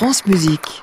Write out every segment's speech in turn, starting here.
France Musique.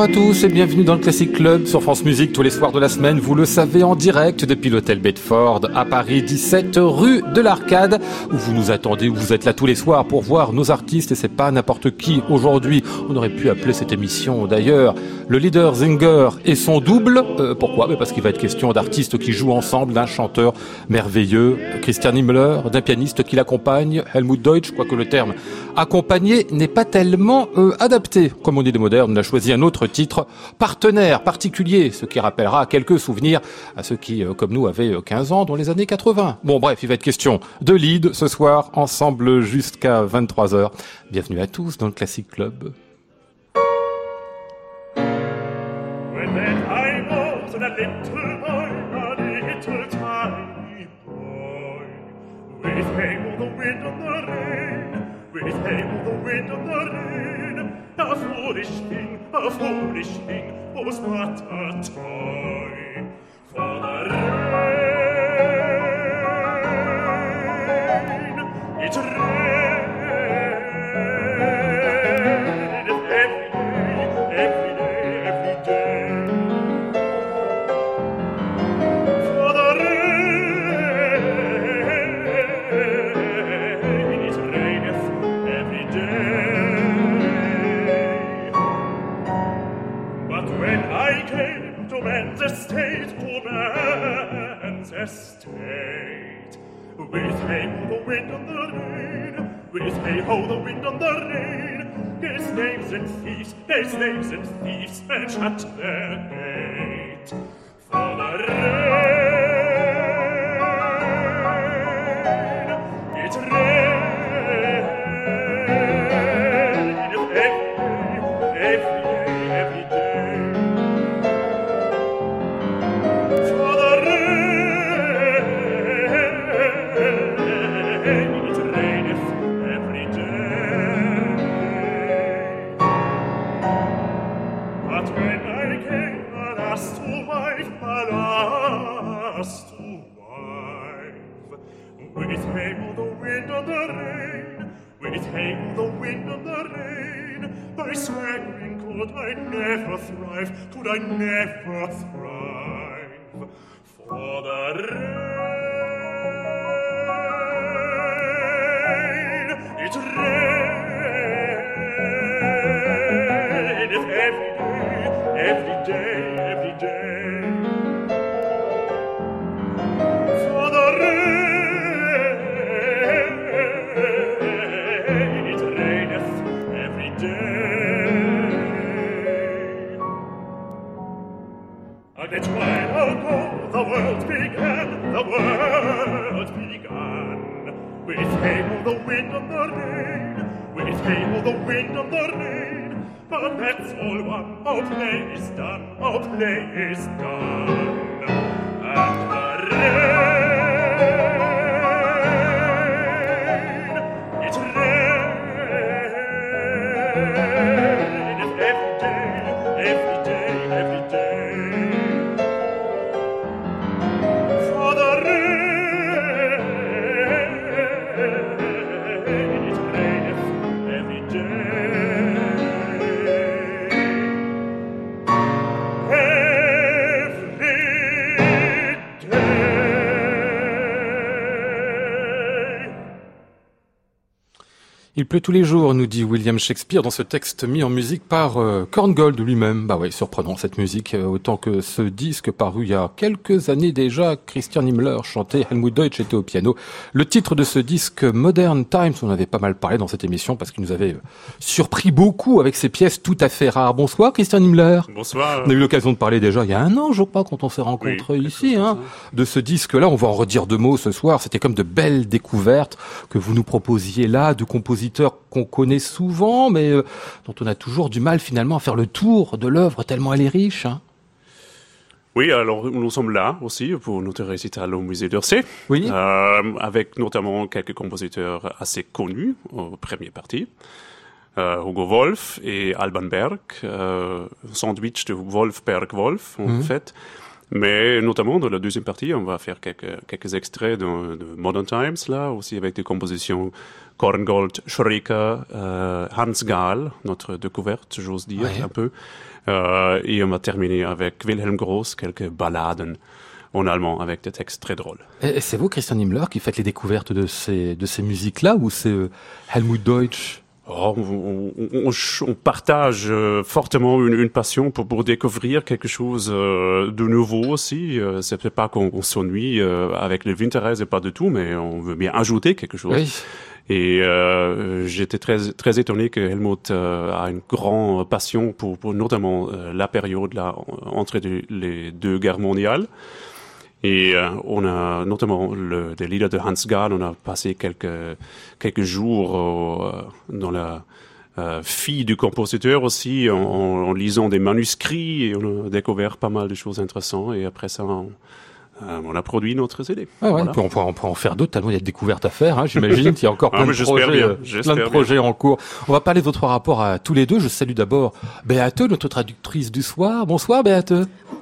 Bonsoir à tous et bienvenue dans le Classic Club sur France Musique tous les soirs de la semaine. Vous le savez en direct depuis l'hôtel Bedford à Paris 17 rue de l'Arcade où vous nous attendez, où vous êtes là tous les soirs pour voir nos artistes et c'est pas n'importe qui. Aujourd'hui, on aurait pu appeler cette émission d'ailleurs le leader Zinger et son double. Euh, pourquoi? Parce qu'il va être question d'artistes qui jouent ensemble, d'un chanteur merveilleux, Christian Himmler, d'un pianiste qui l'accompagne, Helmut Deutsch, quoique le terme accompagné n'est pas tellement euh, adapté. Comme on dit des modernes, on a choisi un autre titre, partenaire particulier, ce qui rappellera quelques souvenirs à ceux qui, euh, comme nous, avaient euh, 15 ans dans les années 80. Bon bref, il va être question de lead ce soir, ensemble jusqu'à 23h. Bienvenue à tous dans le Classic Club. came the wind and the rain. A foolish thing, a foolish thing was but a toy for the rain. It rained. With hay ho the wind and the rain, with hay ho the wind and the rain, there's knaves and thieves, there's knaves and thieves, and shut their gate. For the for the world began, the world began. With for the wind and the rain, with for the wind and the rain. But that's all one, our play is done, our play is done. Pleut tous les jours, nous dit William Shakespeare dans ce texte mis en musique par euh, Korngold lui-même. Bah oui, surprenant cette musique, euh, autant que ce disque paru il y a quelques années déjà. Christian Himmler chantait, Helmut Deutsch était au piano. Le titre de ce disque, Modern Times, on avait pas mal parlé dans cette émission parce qu'il nous avait euh, surpris beaucoup avec ses pièces tout à fait rares. Bonsoir Christian Himmler. Bonsoir. On a eu l'occasion de parler déjà il y a un an, je crois, quand on s'est rencontrés ici, hein, de ce disque-là. On va en redire deux mots ce soir. C'était comme de belles découvertes que vous nous proposiez là, de compositeurs qu'on connaît souvent, mais euh, dont on a toujours du mal finalement à faire le tour de l'œuvre tellement elle est riche. Hein. Oui, alors nous sommes là aussi pour notre récital au musée d'Orsay, oui. euh, avec notamment quelques compositeurs assez connus au premier parti. Euh, Hugo Wolf et Alban Berg, euh, sandwich de Wolf, Berg, Wolf en mmh. fait. Mais notamment dans la deuxième partie, on va faire quelques, quelques extraits de, de Modern Times, là, aussi avec des compositions Korngold, Schreker, euh, Hans Gall, notre découverte, j'ose dire Ouais. un peu. Euh, et on va terminer avec Wilhelm Gross, quelques ballades en allemand avec des textes très drôles. Et et c'est vous, Christian Himmler, qui faites les découvertes de ces, de ces musiques-là, ou c'est euh, Helmut Deutsch? Oh, on, on- on- on partage euh, fortement une, une passion pour, pour découvrir quelque chose euh, de nouveau aussi. Euh, c'est peut-être pas qu'on on s'ennuie avec le Winterreise, pas du tout, mais on veut bien ajouter quelque chose. Oui. Et euh, j'étais très très étonné que Helmut euh, a une grande passion pour, notamment euh, la période entre les- deux guerres mondiales. Et euh, on a notamment le, des leaders de Hans Gall, on a passé quelques quelques jours dans la fille du compositeur aussi, en- en lisant des manuscrits et on a découvert pas mal de choses intéressantes. Et après ça, on, euh, on a produit notre CD. Ouais, Voilà. on, peut, on peut en faire d'autres, tellement il y a de découvertes à faire. Hein, J'imagine qu'il y a encore Ah, plein, mais de j'espère projets, bien, euh, plein de bien. projets en cours. On va parler de votre rapport à tous les deux. Je salue d'abord Béate, notre traductrice du soir. Bonsoir Béate.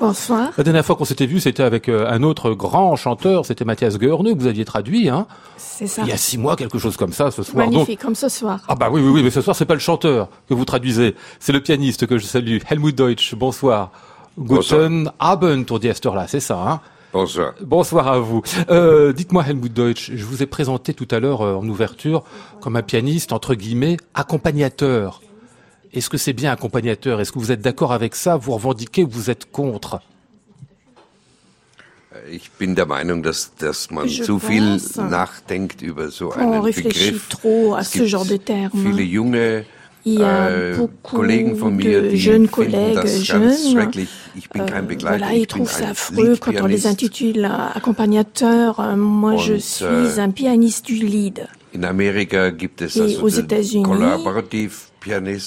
Bonsoir. La dernière fois qu'on s'était vu, c'était avec euh, un autre grand chanteur, c'était Mathias Goerne, que vous aviez traduit, hein, C'est ça. il y a six mois, quelque chose comme ça, ce soir. Donc, Magnifique, comme ce soir. ah bah oui, oui, oui, mais ce soir, c'est pas le chanteur que vous traduisez, c'est le pianiste que je salue, Helmut Deutsch. Bonsoir. Guten Abend, on dit à cette heure-là, c'est ça, hein Bonsoir. Bonsoir à vous. Euh, Dites-moi, Helmut Deutsch, je vous ai présenté tout à l'heure euh, en ouverture comme un pianiste, entre guillemets, accompagnateur. Est-ce que c'est bien accompagnateur? Est-ce que vous êtes d'accord avec ça? Vous revendiquez ou vous êtes contre? Ich bin der Meinung, dass, dass man Je pense nachdenkt über so qu'on einen réfléchit Begriff. trop à ce genre de termes. Il y a äh, beaucoup de jeunes collègues jeunes. Euh, voilà, ils trouvent ça affreux quand on les intitule euh, accompagnateurs. Euh, Moi, je suis euh, un pianiste du lead. In Amerika gibt es Et also aux États-Unis.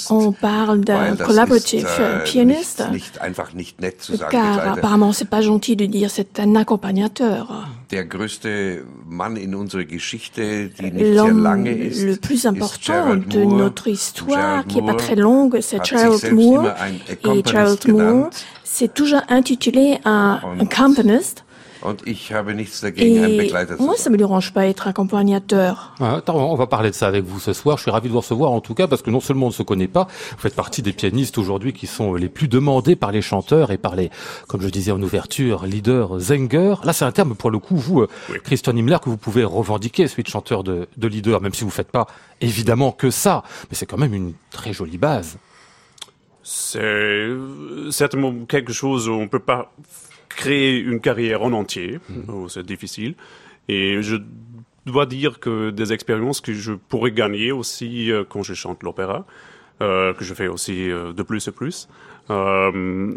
On parle d'un ist, äh, pianiste, Nicht, nicht, einfach nicht nett zu sagen, car Begleiter. apparemment c'est pas gentil de dire c'est un accompagnateur. Der größte Mann in unserer Geschichte, die nicht sehr L'homme lange ist, le plus important de Moore. notre histoire, Gerald qui est pas très longue, c'est Gerald selbst Moore. Et Gerald Moore s'est toujours intitulé un accompanist. Und ich habe nichts dagegen, ein Et Begleiter zu moi, ça sein. me dérange pas être accompagnateur. Ouais, attends, on va parler de ça avec vous ce soir. Je suis ravi de vous recevoir en tout cas parce que non seulement on ne se connaît pas, vous faites partie des pianistes aujourd'hui qui sont les plus demandés par les chanteurs et par les, comme je disais en ouverture, leaders Zenger. Là, c'est un terme pour le coup, vous, euh, Oui. Christian Himmler, que vous pouvez revendiquer, celui de chanteur de, de leader, même si vous faites pas évidemment que ça. Mais c'est quand même une très jolie base. C'est euh, certainement quelque chose où on peut pas créer une carrière en entier, où c'est difficile. Et je dois dire que des expériences que je pourrais gagner aussi euh, quand je chante l'opéra, euh, que je fais aussi euh, de plus et plus, une,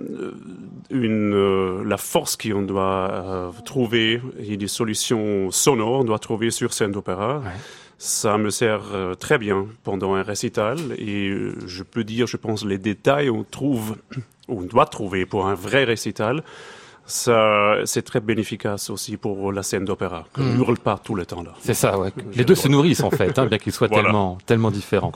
la force qu'on doit trouver et des solutions sonores on doit trouver sur scène d'opéra. Ça me sert très bien pendant un récital et je peux dire, je pense, les détails on trouve, on doit trouver pour un vrai récital. Ça, c'est très bénéfique aussi pour la scène d'opéra, qu'on ne hurle pas tout le temps là. C'est ça, ouais. Les deux se nourrissent en fait, hein, bien qu'ils soient Voilà. tellement, tellement différents.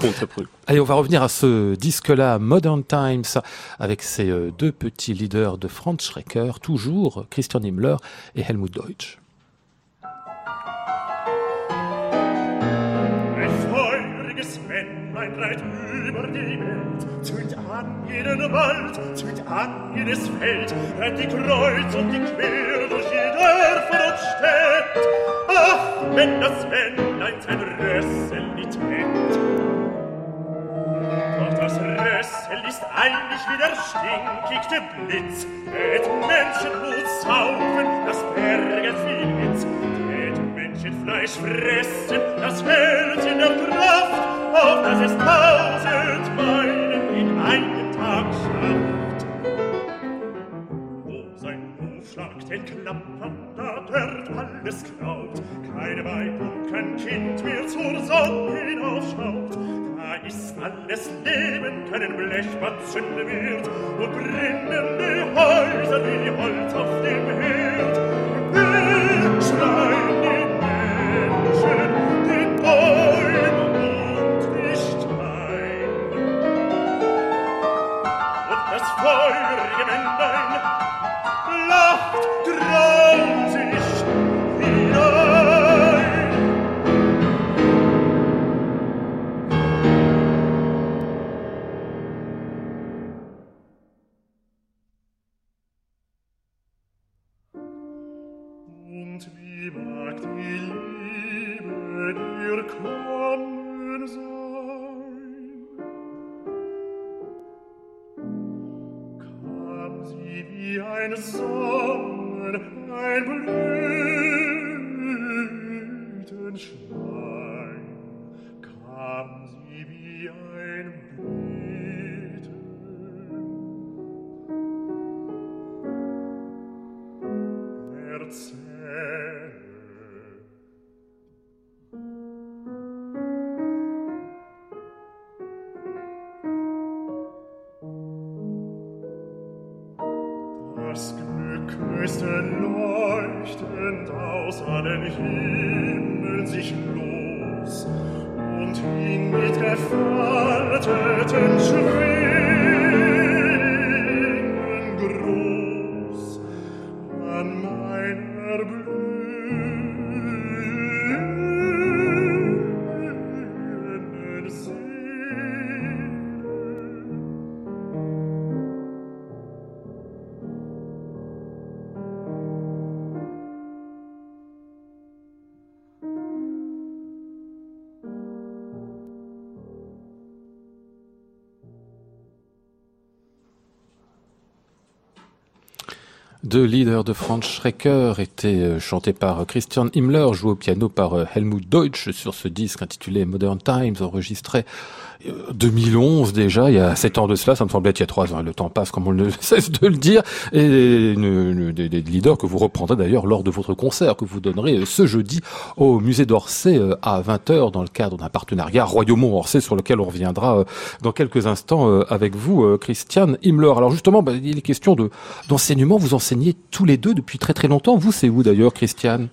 Allez, on va revenir à ce disque-là, Modern Times, avec ces euh, deux petits leaders de Franz Schrecker, toujours Christian Himmler et Helmut Deutsch. mein Reit über die Welt. zünd an jeden Wald, zünd an jedes Feld, rennt die Kreuz und die Quer durch die Dörfer und Städt. Ach, wenn das Männlein sein Rössel nicht hält. Doch das Rössel ist eigentlich wie der stinkigste Blitz, mit Menschenblut saufen, das Berge viel mit. Menschen Fleisch fressen, das Herz in der Kraft, auf das es tausend Meilen in einem Tag schafft. Wo sein Ruf schlagt den Klappern, da wird alles klaut, keine Weibung, kein Kind mehr zur Sonne hinaufschaut. Da ist alles Leben, keinen Blechbatzen wird, und brennende Häuser wie Holz auf dem Herd. Bildschrei! Russian. Leuchtend aus allen Himmeln sich los und hing Deux leaders de Franz Schrecker étaient euh, chantés par Christian Himmler, joué au piano par euh, Helmut Deutsch sur ce disque intitulé Modern Times, enregistré euh, 2011 déjà, il y a sept ans de cela, ça me semblait être il y a trois ans, le temps passe comme on ne cesse de le dire, et des, leaders que vous reprendrez d'ailleurs lors de votre concert que vous donnerez euh, ce jeudi au musée d'Orsay euh, à 20h dans le cadre d'un partenariat Royaumont-Orsay sur lequel on reviendra euh, dans quelques instants avec vous, euh, Christian Himmler. Alors justement, bah, il est question de d'enseignement, vous enseignez tous les deux depuis très très longtemps. Vous, c'est où d'ailleurs, Christian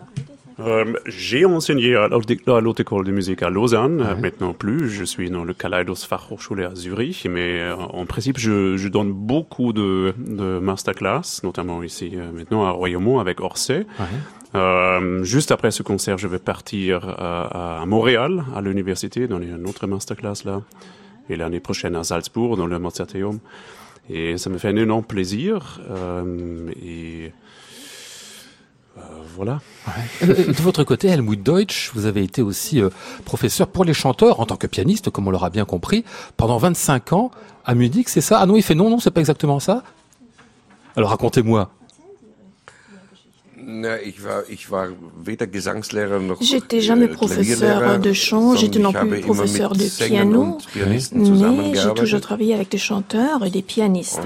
Euh, J'ai enseigné à l'Haute École de musique à Lausanne, maintenant plus. Je suis dans le Kaleidos Fachhochschule à Zurich, mais euh, en principe, je, je donne beaucoup de, de masterclass, notamment ici euh, maintenant à Royaumont avec Orsay. Juste après ce concert, je vais partir à, à Montréal, à l'université, donner une autre masterclass là. Et l'année prochaine à Salzbourg, dans le Mozarteum. Et ça me fait un énorme plaisir. Et euh, voilà. De votre côté, Helmut Deutsch, vous avez été aussi euh, professeur pour les chanteurs en tant que pianiste, comme on l'aura bien compris, pendant 25 ans à Munich, c'est ça? Ah non, il fait non, non, c'est pas exactement ça? Alors racontez-moi. J'étais jamais äh, professeur de chant, j'étais non plus professeur de piano, mais j'ai toujours travaillé avec des chanteurs et des pianistes.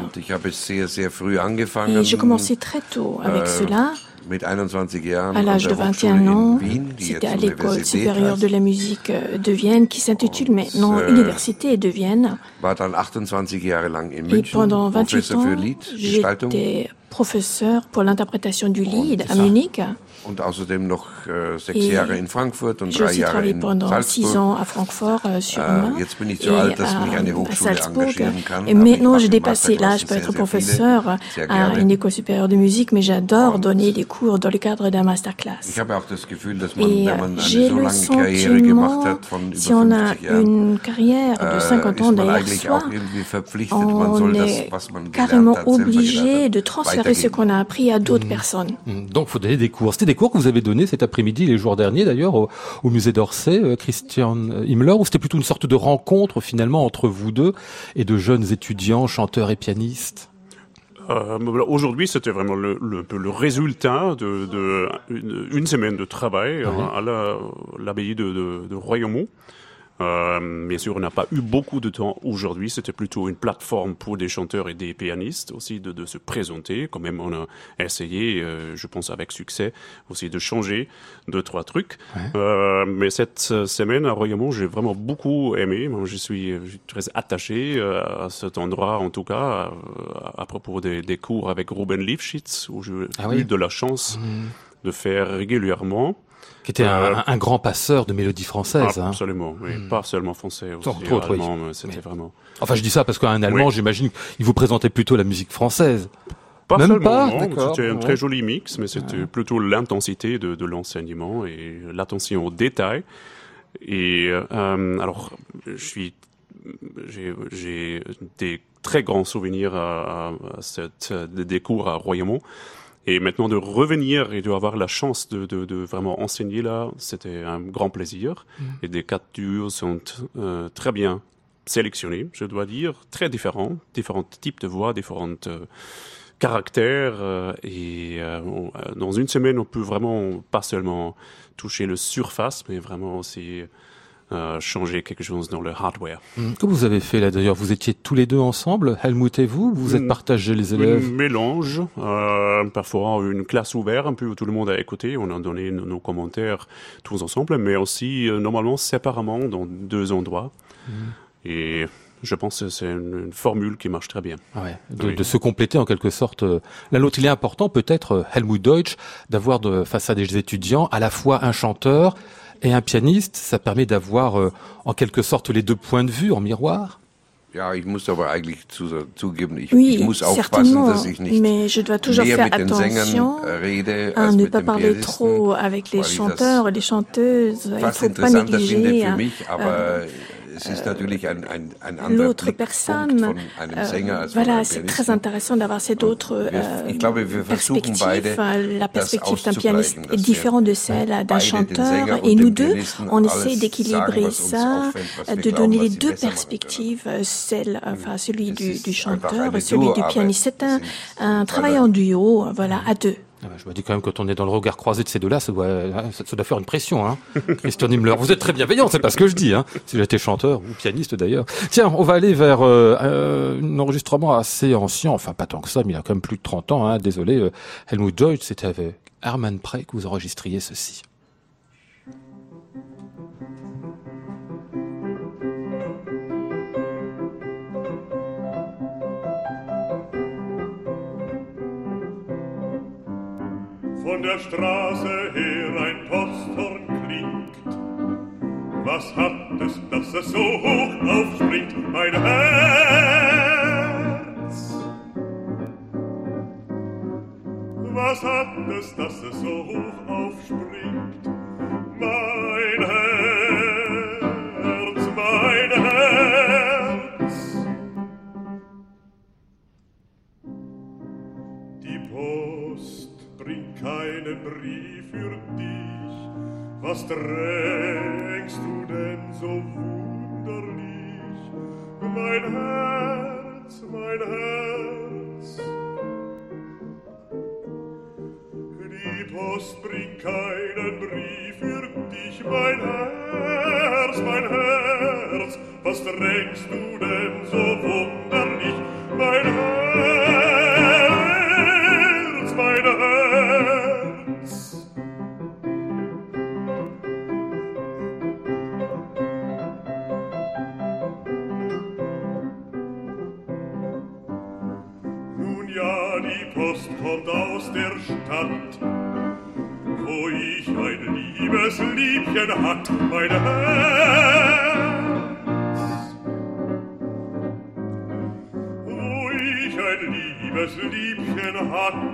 Et j'ai commencé très tôt avec äh, cela. Mit 21 Jahren À l'âge de Hochschule 21 in ans, c'était à l'école supérieure de la musique euh, de Vienne, qui s'intitule maintenant euh, Université de Vienne. war dann 28 Jahre lang in Et pendant 28 Professor ans, j'étais professeur pour l'interprétation du lied à. Munich. Und außerdem noch äh, sechs Et Jahre in Frankfurt und J'ai drei aussi Jahre travaillé in pendant six ans à Francfort euh, sur Äh, Main jetzt bin ich et zu alt, dass mich à, eine à Hochschule Salzburg. engagieren kann. Et aber ich maintenant, j'ai dépassé l'âge pour être professeur à une école supérieure de musique, mais j'adore donner des cours dans le cadre d'un Ich masterclass. habe auch das Gefühl, dass man, Et wenn man eine j'ai so le lange Karriere gemacht sentiment, hat von si über on a 50 Jahren, une carrière de äh, 50 ans ist man derrière eigentlich soi, auch irgendwie verpflichtet, man on soll das, est was man gelernt carrément hat, selber gelernt obligé hat, de transférer ce weitergeben. qu'on a appris à d'autres personnes. Hmm, Donc, faut donner des cours. Des cours que vous avez donnés cet après-midi, les jours derniers d'ailleurs, au, au musée d'Orsay, euh, Christian Himmler, ou c'était plutôt une sorte de rencontre finalement entre vous deux et de jeunes étudiants, chanteurs et pianistes? Euh, Aujourd'hui, c'était vraiment le, le, le résultat de, de une, une, semaine de travail euh, à l'abbaye la, de, de, de Royaumont. Euh, bien sûr, on n'a pas eu beaucoup de temps aujourd'hui. C'était plutôt une plateforme pour des chanteurs et des pianistes aussi de, de se présenter. Quand même, on a essayé, euh, je pense avec succès, aussi de changer deux trois trucs. Ouais. Euh, mais cette semaine à Royaumont, j'ai vraiment beaucoup aimé. Moi, je suis, je suis très attaché euh, à cet endroit, en tout cas, à, à propos des, des, cours avec Ruben Lifshitz, où j'ai ah oui. eu de la chance mmh. de faire régulièrement qui était euh, un, un, grand passeur de mélodies françaises. Absolument, hein. oui. Mmh. Pas seulement français, aussi Entre autres, allemand, oui. c'était vraiment... Enfin, je dis ça parce qu'un Allemand, oui. j'imagine, il vous présentait plutôt la musique française. Pas Même seulement. C'était un très joli mix, mais c'était plutôt l'intensité de, de l'enseignement et l'attention aux détails. Et euh, alors, je suis, j'ai des très grands souvenirs à, à cette, des cours à Royaumont. Et maintenant de revenir et d'avoir la chance de, de, de, vraiment enseigner là, c'était un grand plaisir. Mmh. Et des quatre duos sont euh, très bien sélectionnés, je dois dire, très différents, différents types de voix, différents euh, caractères. Euh, et on, dans une semaine, on peut vraiment pas seulement toucher le surface, mais vraiment aussi euh, changer quelque chose dans le hardware. Mmh. Comment vous avez fait là d'ailleurs? Vous étiez tous les deux ensemble, Helmut et vous Vous êtes partagé les élèves? Un mélange, euh, parfois une classe ouverte, un peu où tout le monde a écouté, on a donné nos, nos commentaires tous ensemble, mais aussi euh, normalement séparément dans deux endroits. Mmh. Et je pense que c'est une, une, formule qui marche très bien. Ouais, de, oui. de, se compléter en quelque sorte. L'un l'autre, il est important peut-être, Helmut Deutsch, d'avoir face à des étudiants à la fois un chanteur, et un pianiste, ça permet d'avoir euh, en quelque sorte les deux points de vue en miroir. Ja, ich muss aber eigentlich zu, zugeben, ich, oui, ich muss aufpassen, dass ich nicht mais je dois toujours faire attention rede, à ne pas parler trop avec les chanteurs et les chanteuses. Il faut pas négliger euh, l'autre personne. Euh, voilà, c'est très intéressant d'avoir cette autre euh, perspective. La perspective d'un pianiste est différente de celle d'un chanteur. Et nous deux, on essaie d'équilibrer ça, de donner les deux perspectives, celle, enfin, celui du, du chanteur et celui du pianiste. C'est un, un travail en duo, voilà, à deux. Ah bah, je me dis quand même quand on est dans le regard croisé de ces deux-là, ça doit, ça, ça doit faire une pression. Hein. Christian Himmler, vous êtes très bienveillant, c'est pas ce que je dis. Hein. Si j'étais chanteur ou pianiste d'ailleurs. Tiens, on va aller vers euh, un enregistrement assez ancien, enfin pas tant que ça, mais il y a quand même plus de 30 ans. Hein. Désolé, euh, Helmut Deutsch, c'était avec Hermann Prey que vous enregistriez ceci. Von der Straße her ein Posthorn klingt. Was hat es, dass es so hoch aufspringt, mein Herz? Was hat es, dass es so hoch aufspringt, mein Herz, einen Brief für dich. Was drängst du denn so wunderlich? Mein Herz, mein Herz. Die Post bringt keinen Brief für dich, mein Herz, mein Herz. Was drängst du denn so wunderlich? Mein Herz. at my hands. Ruhig ein liebes Liebchen hat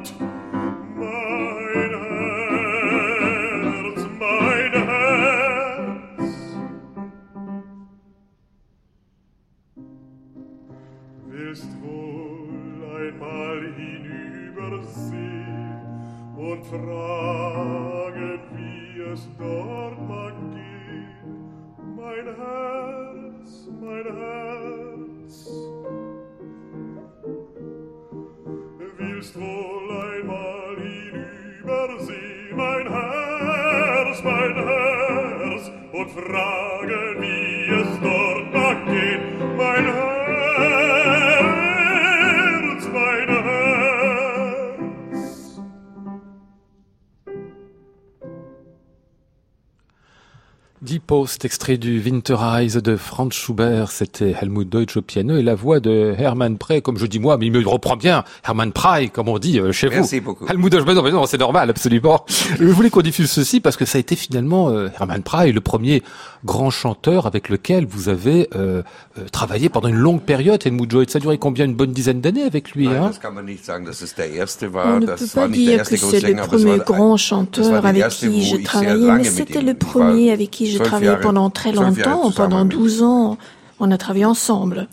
Posts extrait du Winterreise de Franz Schubert, c'était Helmut Deutsch au piano et la voix de Hermann Prey, comme je dis moi, mais il me reprend bien, Hermann Prey, comme on dit euh, chez vous. Merci beaucoup. Helmut Deutsch, mais non, mais non, c'est normal, absolument. Je voulais qu'on diffuse ceci parce que ça a été finalement euh, Hermann Prey, le premier grand chanteur avec lequel vous avez euh, euh, travaillé pendant une longue période, Helmut Deutsch. Ça a duré combien Une bonne dizaine d'années avec lui hein. On ne peut pas dire que c'est le premier grand chanteur avec qui travaillé, lange mais c'était le premier avec qui travaillé Jahre- pendant très longtemps, pendant mit ihm. 12 ans. On a travaillé ensemble.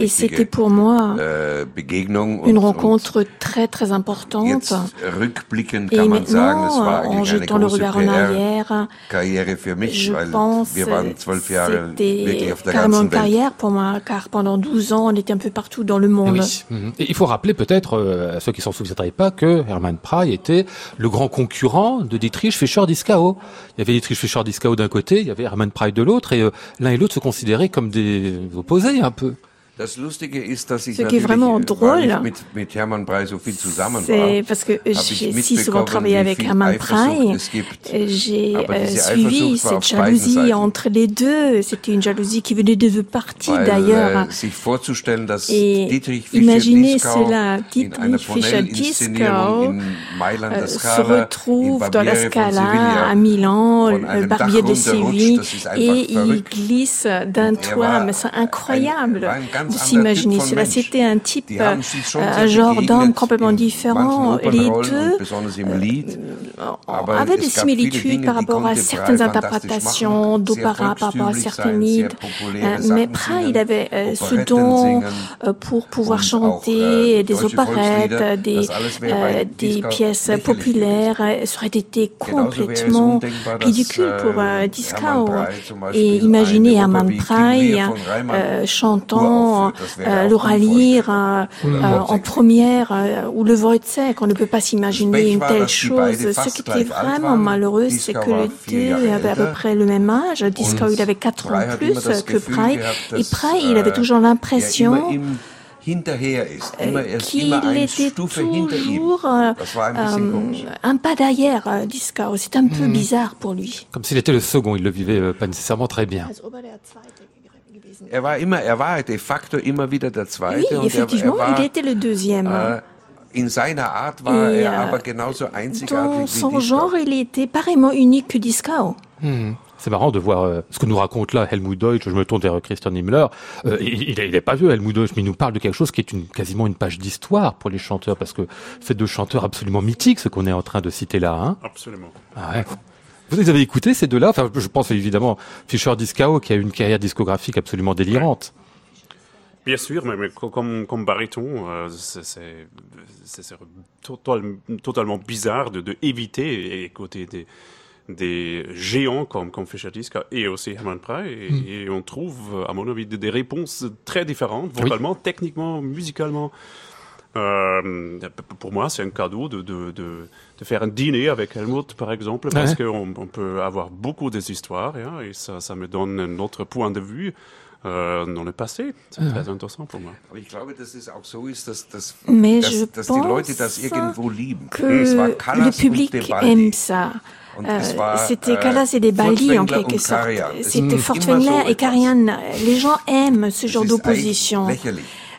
Et c'était pour moi äh, une rencontre très très importante. Et maintenant, en jetant le regard en arrière, je pense wirklich c'était carrément une carrière pour moi, car pendant 12 ans, on était un peu partout dans le monde. oui. Mhm. Et il faut rappeler peut-être euh, à ceux qui s'en souviendraient pas que Hermann Prey était le grand concurrent de Dietrich Fischer-Dieskau. Il y avait Dietrich Fischer-Dieskau d'un côté, il y avait Hermann Prey de l'autre, et euh, l'un et l'autre se considéraient comme des opposés un peu. Ce qui est vraiment äh, drôle, C'est parce que j'ai si souvent travaillé avec Hermann Prey, j'ai euh, suivi cette jalousie entre les deux. C'était une jalousie qui venait de deux parties Weil, d'ailleurs. äh, Et Dietrich imaginez cela, Dietrich Fischer-Dieskau euh, se retrouve dans la Scala à Milan, le barbier de Séville, et il glisse d'un er toit. Mais c'est incroyable s'imaginer cela. C'était un type, euh, un genre d'homme complètement différent. Les deux im Lied. Aber avaient es des similitudes par rapport à certaines interprétations d'opéra, par rapport à certains populäre Euh, Mais singen, il avait euh, ce don euh, pour pouvoir chanter des opérettes, des, euh, pièces populaires. Euh, Ça aurait été complètement ridicule pour euh, zum Beispiel Et imaginez Hermann euh, chantant euh, euh, Unvorstellbar. euh, en première euh, ou le Wojciech. On ne peut pas s'imaginer une telle chose. Ce qui était vraiment malheureux, c'est que les deux avaient à peu près le même âge. Und il avait 4 ans plus que Prey. Et Prey, il avait äh, toujours l'impression qu'il était toujours euh, euh, un pas derrière euh, Dieskau. C'est un peu bizarre pour lui. Comme s'il était le second, il le vivait euh, pas nécessairement très bien. Er war immer, er war de facto immer wieder der Zweite Oui, und er, effectivement, er war, il était le deuxième. äh, in seiner Art war Et, er aber genauso Dans einzigartig son genre, il était pareillement unique que Dieskau. Hmm. C'est marrant de voir euh, ce que nous raconte là Helmut Deutsch. Je me tourne vers Christian Himmler. Euh, il, il, est- il est pas vieux Helmut Deutsch, mais il nous parle de quelque chose qui est une, quasiment une page d'histoire pour les chanteurs, parce que c'est deux chanteurs absolument mythiques, ce qu'on est en train de citer là. Hein Absolument. ah ouais. Vous les avez écoutés ces deux-là? Enfin, je pense évidemment Fischer Discao qui a une carrière discographique absolument délirante. Bien sûr, mais, mais co- comme, comme baryton, euh, c'est- c'est c'est- c'est total- totalement bizarre de, de éviter et écouter des, des géants comme, comme Fischer Diska et aussi Hermann Prey. Et, et on trouve, à mon avis, des, des réponses très différentes, vocalement, techniquement, musicalement. Euh, pour moi, c'est un cadeau de, de, de, de faire un dîner avec Helmut, par exemple, parce Ouais. qu'on on peut avoir beaucoup des histoires hein, et ça, ça me donne un autre point de vue euh, dans le passé. C'est très intéressant pour moi. Mais je pense. Que le public aime ça. Euh, C'était äh, Callas et des Bali en quelque sorte. C'était ist Fortwängler et. Karajan. Les gens aiment ce genre d'opposition.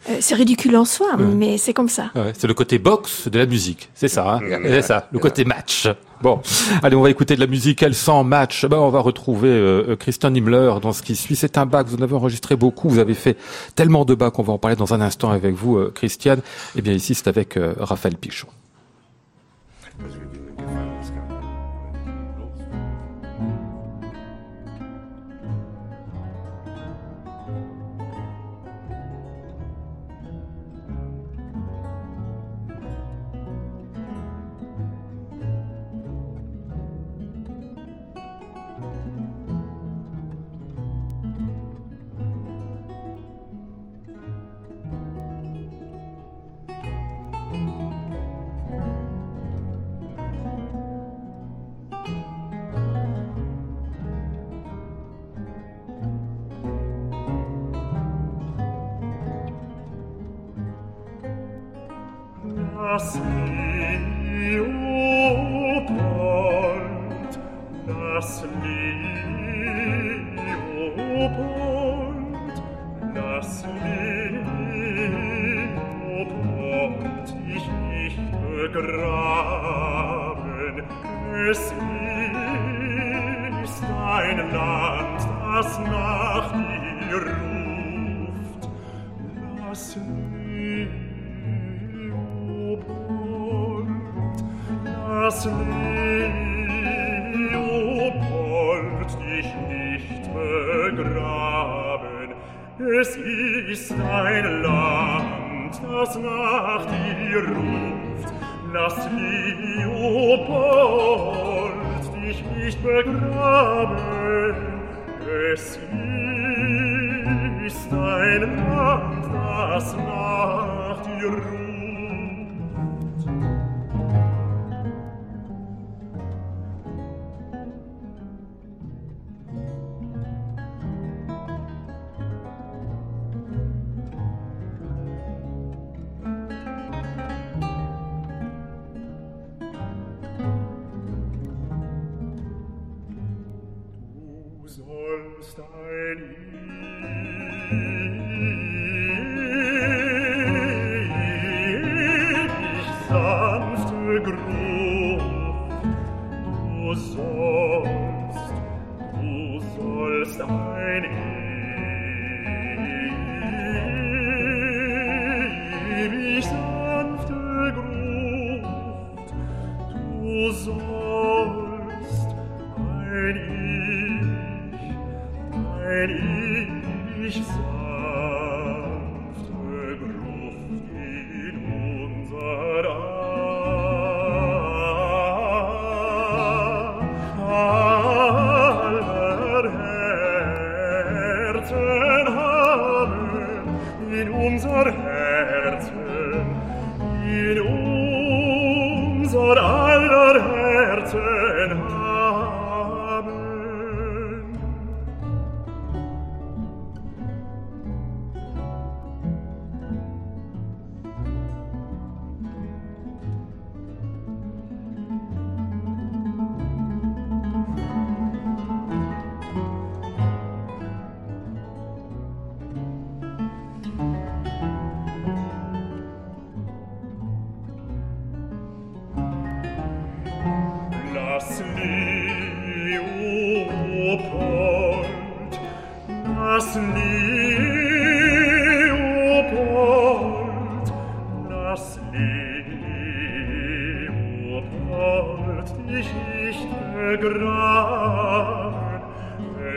Euh, C'est ridicule en soi, mais c'est comme ça. Ouais, c'est le côté boxe de la musique, c'est ça, hein c'est ça, le côté match. Bon, allez, on va écouter de la musique, elle sans match. Ben, on va retrouver euh, Christian Himmler dans ce qui suit. C'est un bac, vous en avez enregistré beaucoup, vous avez fait tellement de bacs, on va en parler dans un instant avec vous, euh, Christiane. Et bien ici, c'est avec euh, Raphaël Pichon. us.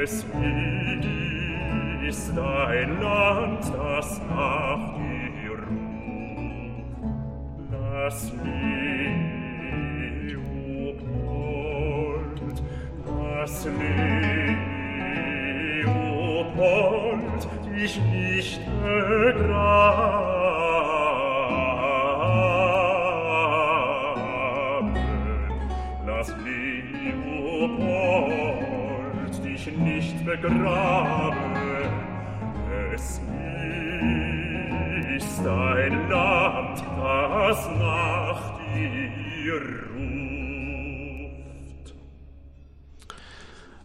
es wie dein Land, das nach dir ruht. Lass Leopold, lass pont dich nicht begraben,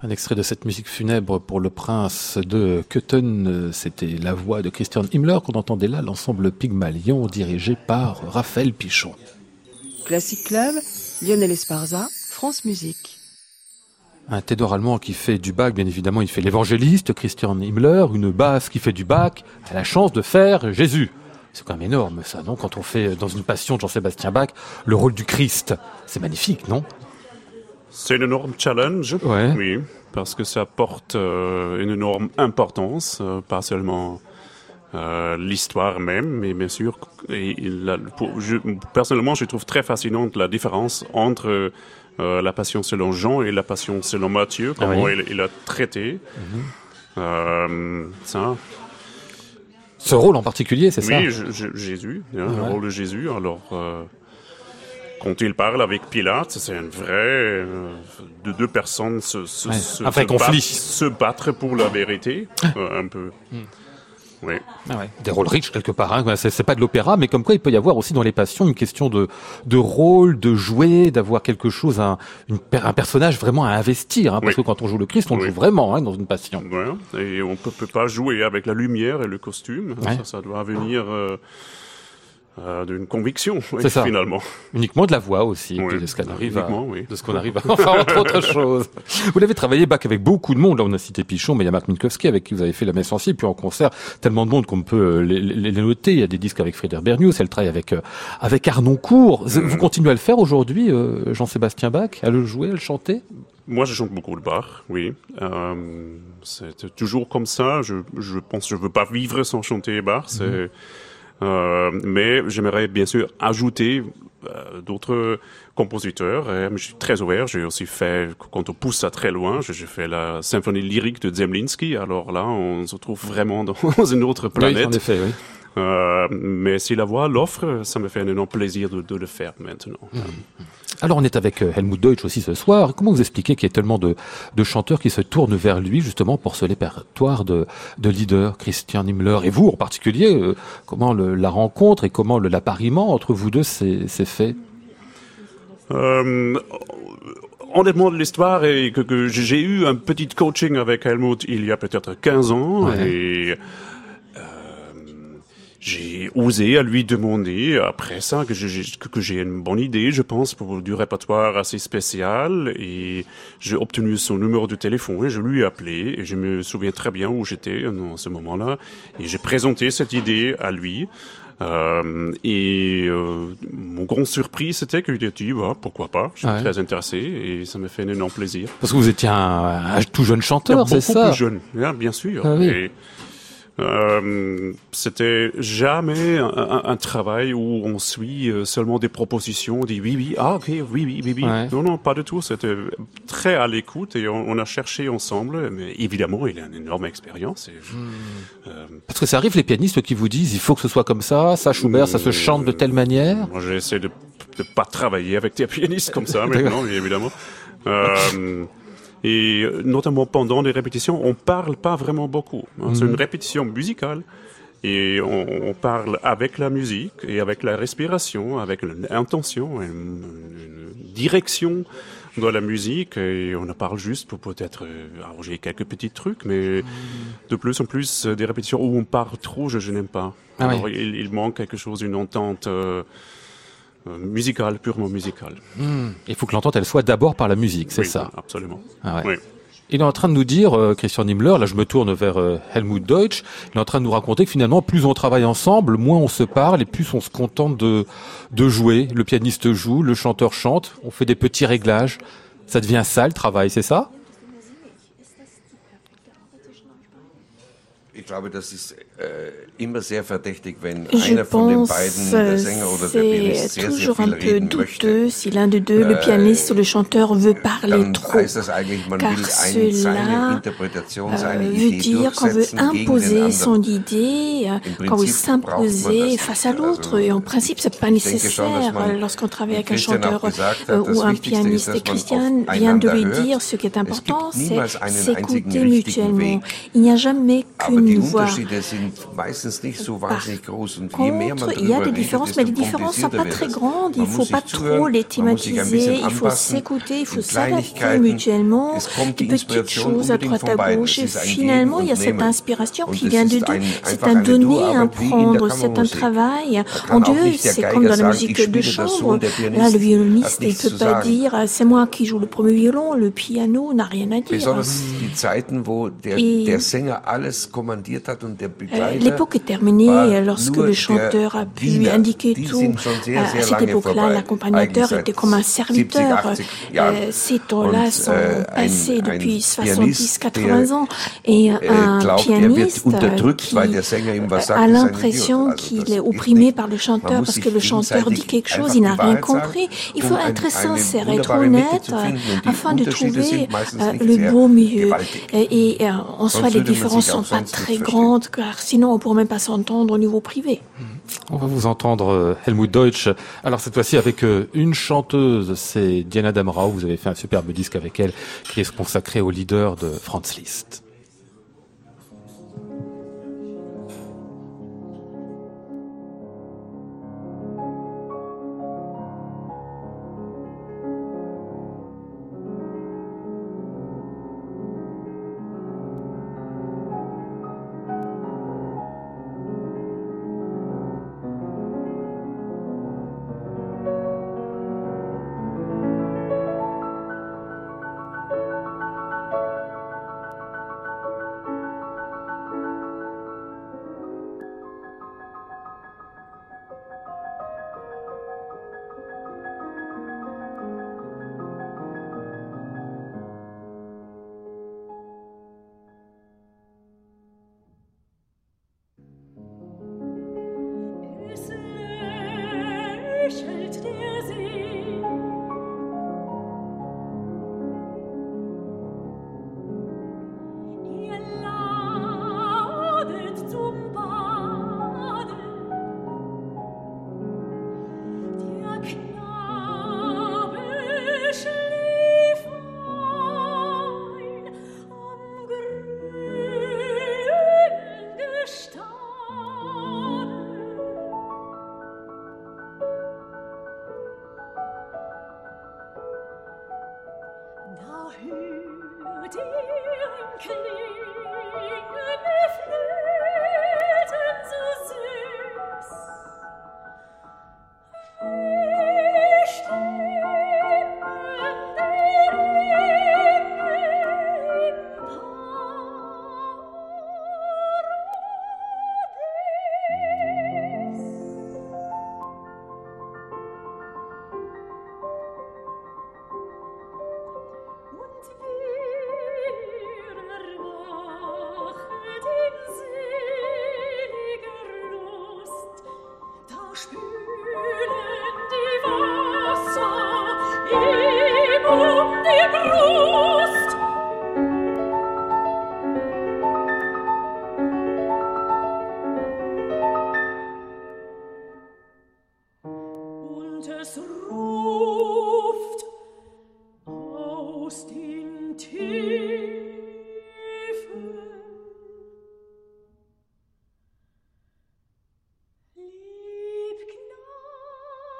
Un extrait de cette musique funèbre pour le prince de Köthen, c'était la voix de Christian Himmler qu'on entendait là, l'ensemble Pygmalion dirigé par Raphaël Pichon. Classic Club, Lionel Esparza, France Musique. Un ténor allemand qui fait du bac, bien évidemment, il fait l'évangéliste, Christian Himmler, une basse qui fait du bac, a la chance de faire Jésus. C'est quand même énorme ça, non? Quand on fait dans une passion de Jean-Sébastien Bach le rôle du Christ, c'est magnifique, non? C'est un énorme challenge, oui, parce que ça porte euh, une énorme importance, euh, pas seulement euh, l'histoire même, mais bien sûr, et, personnellement, je trouve très fascinante la différence entre la passion selon Jean et la passion selon Matthieu, ah comment il, a traité. Mhm. ça, ce rôle en particulier, c'est ça Oui, Jésus, hein, le rôle de Jésus. Alors, euh, quand il parle avec Pilate, c'est un vrai euh, de deux personnes se, se, conflit. se battre pour la vérité, euh, un peu. Hmm. Oui. Ah ouais. Des rôles riches quelque part. Hein. C'est pas de l'opéra, mais comme quoi il peut y avoir aussi dans les passions une question de, de rôle, de jouer, d'avoir quelque chose, un, une, un personnage vraiment à investir. Hein, parce que quand on joue le Christ, on joue vraiment hein, dans une passion. Ouais. Et on peut, peut pas jouer avec la lumière et le costume. Ça, ça doit venir. Euh euh, d'une conviction, oui, ça. finalement. Uniquement de la voix aussi, de ce qu'on arrive à, oui. de ce qu'on arrive à, enfin, entre autres choses. Vous l'avez travaillé bac avec beaucoup de monde. Là, on a cité Pichon, mais il y a Marc Minkowski avec qui vous avez fait la messe sensible, puis en concert, tellement de monde qu'on peut euh, les, les, noter. Il y a des disques avec Frédéric Bernius, elle travaille avec, euh, avec Arnoncourt. Vous mm. continuez à le faire aujourd'hui, euh, Jean-Sébastien Bach, à le jouer, à le chanter? Moi, je chante beaucoup le Bach, oui. C'est toujours comme ça. Je, je pense, je veux pas vivre sans chanter Bach. C'est, mm-hmm. Euh, mais j'aimerais bien sûr ajouter euh, d'autres compositeurs. Et je suis très ouvert. J'ai aussi fait, quand on pousse ça très loin, j'ai fait la symphonie lyrique de Zemlinsky. Alors là, on se trouve vraiment dans une autre planète. Oui, en effet, oui. Euh, mais si la voix l'offre, ça me fait un énorme plaisir de, de le faire maintenant. Mmh. Alors on est avec euh, Helmut Deutsch aussi ce soir. Comment vous expliquez qu'il y a tellement de, de, chanteurs qui se tournent vers lui justement pour ce répertoire de, de leaders, Christian Himmler et vous en particulier euh, Comment le, la rencontre et comment l'appariement entre vous deux s'est fait? Euh, honnêtement, l'histoire est que, que j'ai eu un petit coaching avec Helmut il y a peut-être 15 ans et j'ai osé à lui demander, après ça, que j'ai que j'ai une bonne idée, je pense, pour du répertoire assez spécial. Et j'ai obtenu son numéro de téléphone et je lui ai appelé. Et je me souviens très bien où j'étais en ce moment-là. Et j'ai présenté cette idée à lui. Euh, et euh, mon grand surprise, c'était qu'il a dit bah, pourquoi pas, je suis très intéressé et ça me fait un énorme plaisir. Parce que vous étiez un, tout jeune chanteur, c'est ça? Beaucoup plus jeune, bien, bien sûr. Ah et, euh, c'était jamais un, un, travail où on suit euh, seulement des propositions, on dit oui, oui, ah ok, oui, oui, oui, oui. Non, non, pas du tout. C'était très à l'écoute et on, on, a cherché ensemble. Mais évidemment, il a une énorme expérience. Hmm. Euh, Parce que ça arrive les pianistes qui vous disent il faut que ce soit comme ça, ça Schubert, ça se chante de telle manière. Moi, j'essaie de ne pas travailler avec des pianistes comme ça maintenant, évidemment. Euh, et euh, notamment pendant les répétitions, on parle pas vraiment beaucoup. Hein. C'est une mhm. répétition musicale. Et on, parle avec la musique et avec la respiration, avec l'intention, une, une, direction dans la musique. Et on en parle juste pour peut-être euh, arranger quelques petits trucs, mais mhm. de plus en plus, des répétitions où on parle trop, je, je n'aime pas. Ah Alors, il, il, manque quelque chose, une entente. Euh, euh, musical, purement musical. Hmm. Il faut que l'entente, elle soit d'abord par la musique, c'est ça Absolument. Ah ouais. Il est en train de nous dire, euh, Christian Nimmler, là je me tourne vers euh, Helmut Deutsch, il est en train de nous raconter que finalement, plus on travaille ensemble, moins on se parle et plus on se contente de, de jouer. Le pianiste joue, le chanteur chante, on fait des petits réglages. Ça devient ça le travail, c'est ça? Ich glaube, das ist immer sehr verdächtig, wenn Je einer von den beiden, der Sänger oder der Pianist, sehr, sehr viel reden möchte. Si l'un de deux, le äh, pianiste ou le chanteur, veut parler trop, car cela euh, veut dire qu'on veut imposer son idée, euh, qu'on veut s'imposer face à l'autre. Et en principe, c'est pas nécessaire lorsqu'on travaille avec un chanteur euh, ou un pianiste. Et Christian vient de lui dire ce qui est important, c'est s'écouter mutuellement. Il n'y a jamais qu'une die Je mehr man il y a des différences, mais les différences sont pas très grandes. Il faut pas trop les thématiser. Il faut s'écouter, il faut s'adapter mutuellement. Des petites choses à droite à gauche. Et finalement, il y a cette inspiration qui vient de Dieu. C'est un donner, un prendre. C'est un travail. En Dieu, c'est comme dans la musique de chambre. Là, le violoniste, il peut pas dire, c'est moi qui joue le premier violon. Le piano n'a rien à dire. Et Euh, l'époque est terminée lorsque le chanteur a pu indiquer tout. À cette époque-là, l'accompagnateur était comme un serviteur. Euh, ces temps-là sont passés depuis 70-80 ans. Et un pianiste qui a l'impression qu'il est opprimé par le chanteur parce que le chanteur dit quelque chose, il n'a rien compris. Il faut être sincère, être honnête afin de trouver euh, le beau milieu. Et, en soi, les différences sont pas très grande, car sinon on pourrait même pas s'entendre au niveau privé. On va vous entendre euh, Helmut Deutsch. Alors cette fois-ci avec euh, une chanteuse, c'est Diana Damrau. Vous avez fait un superbe disque avec elle qui est consacré au leader de Franz Liszt.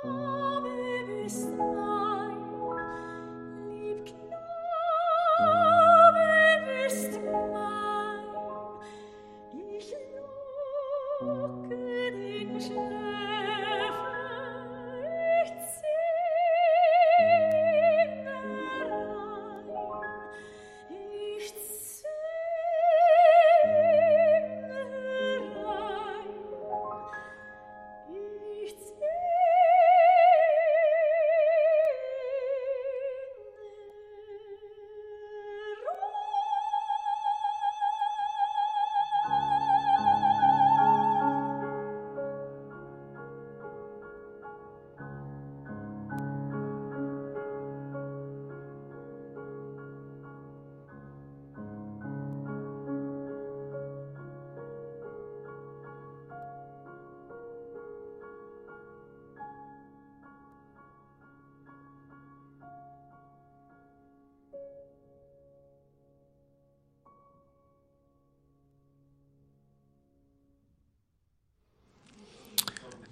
ave vista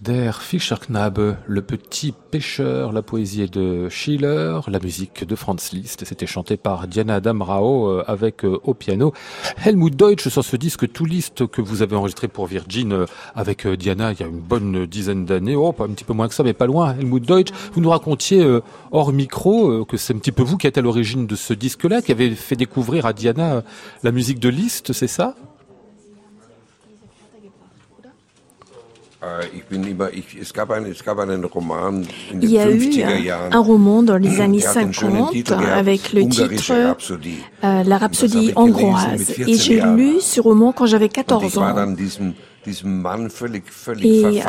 Der Fischerknabe, le petit pêcheur, la poésie de Schiller, la musique de Franz Liszt, c'était chanté par Diana Damrao euh, avec euh, au piano. Helmut Deutsch sur ce disque tout Liszt que vous avez enregistré pour Virgin euh, avec Diana il y a une bonne dizaine d'années, oh pas un petit peu moins que ça mais pas loin, Helmut Deutsch, vous nous racontiez hors micro que c'est un petit peu vous qui êtes à l'origine de ce disque-là, qui avez fait découvrir à Diana la musique de Liszt, c'est ça? Il y a eu un roman dans les années 50 avec le titre euh, La Rhapsodie hongroise. Et j'ai lu ce roman quand j'avais 14 ans. Et euh,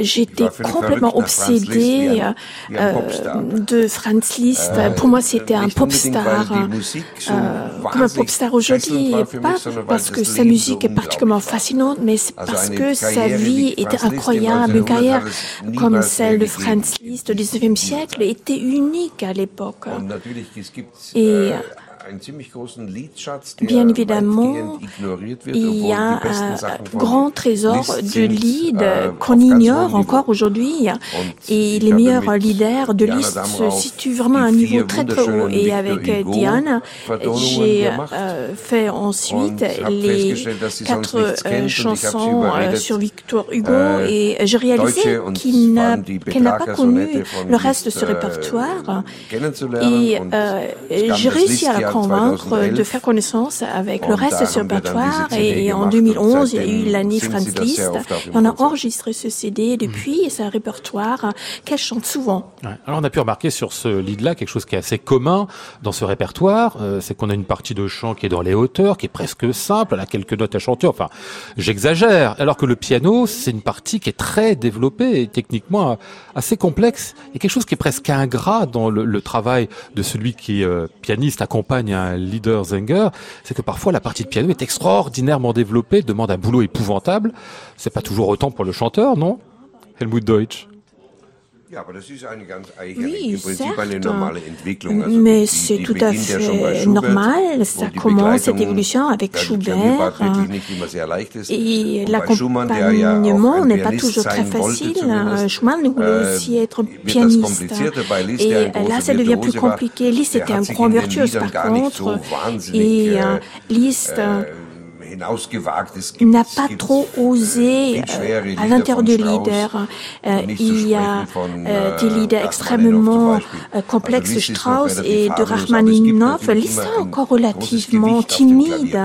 j'étais complètement obsédée euh, de Franz Liszt. Euh, Pour moi, c'était un pop star, comme un pop star aujourd'hui, pas parce que sa musique est particulièrement fascinante, mais c'est parce que sa vie était incroyable, une carrière comme celle de Franz Liszt au XIXe siècle était unique à l'époque. Et Bien évidemment, il y a un grand trésor de leads äh, qu'on ignore encore aujourd'hui. Et les meilleurs leaders de Liszt se situent vraiment à un niveau très très haut. Et avec euh, Diane, j'ai euh, fait ensuite les quatre euh, chansons sur Victor Hugo. Äh, et j'ai réalisé qu'elle n'a pas connu le reste de ce répertoire. et j'ai réussi à la convaincre de faire connaissance avec le reste de ce répertoire. Et en 2011, il y a eu l'année Franz Liszt. on a enregistré ce CD depuis, et c'est un répertoire qu'elle chante souvent. Alors on a pu remarquer sur ce lead-là quelque chose qui est assez commun dans ce répertoire, euh, c'est qu'on a une partie de chant qui est dans les hauteurs, qui est presque simple, elle a quelques notes à chanter, enfin j'exagère, alors que le piano, c'est une partie qui est très développée et techniquement assez complexe. Il y a quelque chose qui est presque ingrat dans le, travail de celui qui, euh, pianiste, accompagne un leader Zenger, c'est que parfois la partie de piano est extraordinairement développée, demande un boulot épouvantable. C'est pas toujours autant pour le chanteur, non? Helmut Deutsch Oui, certes, mais c'est tout à fait normal. Ça commence cette évolution avec Schubert. Et l'accompagnement n'est pas toujours très facile. Schumann voulait aussi être pianiste. Et là, ça devient plus compliqué. Liszt était un grand virtuose par contre. Et Liszt n'a pas trop osé euh, à l'intérieur de leader. Euh, il y a euh, des leaders extrêmement complexes Strauss et de Rachmaninoff. Liszt est encore relativement timide,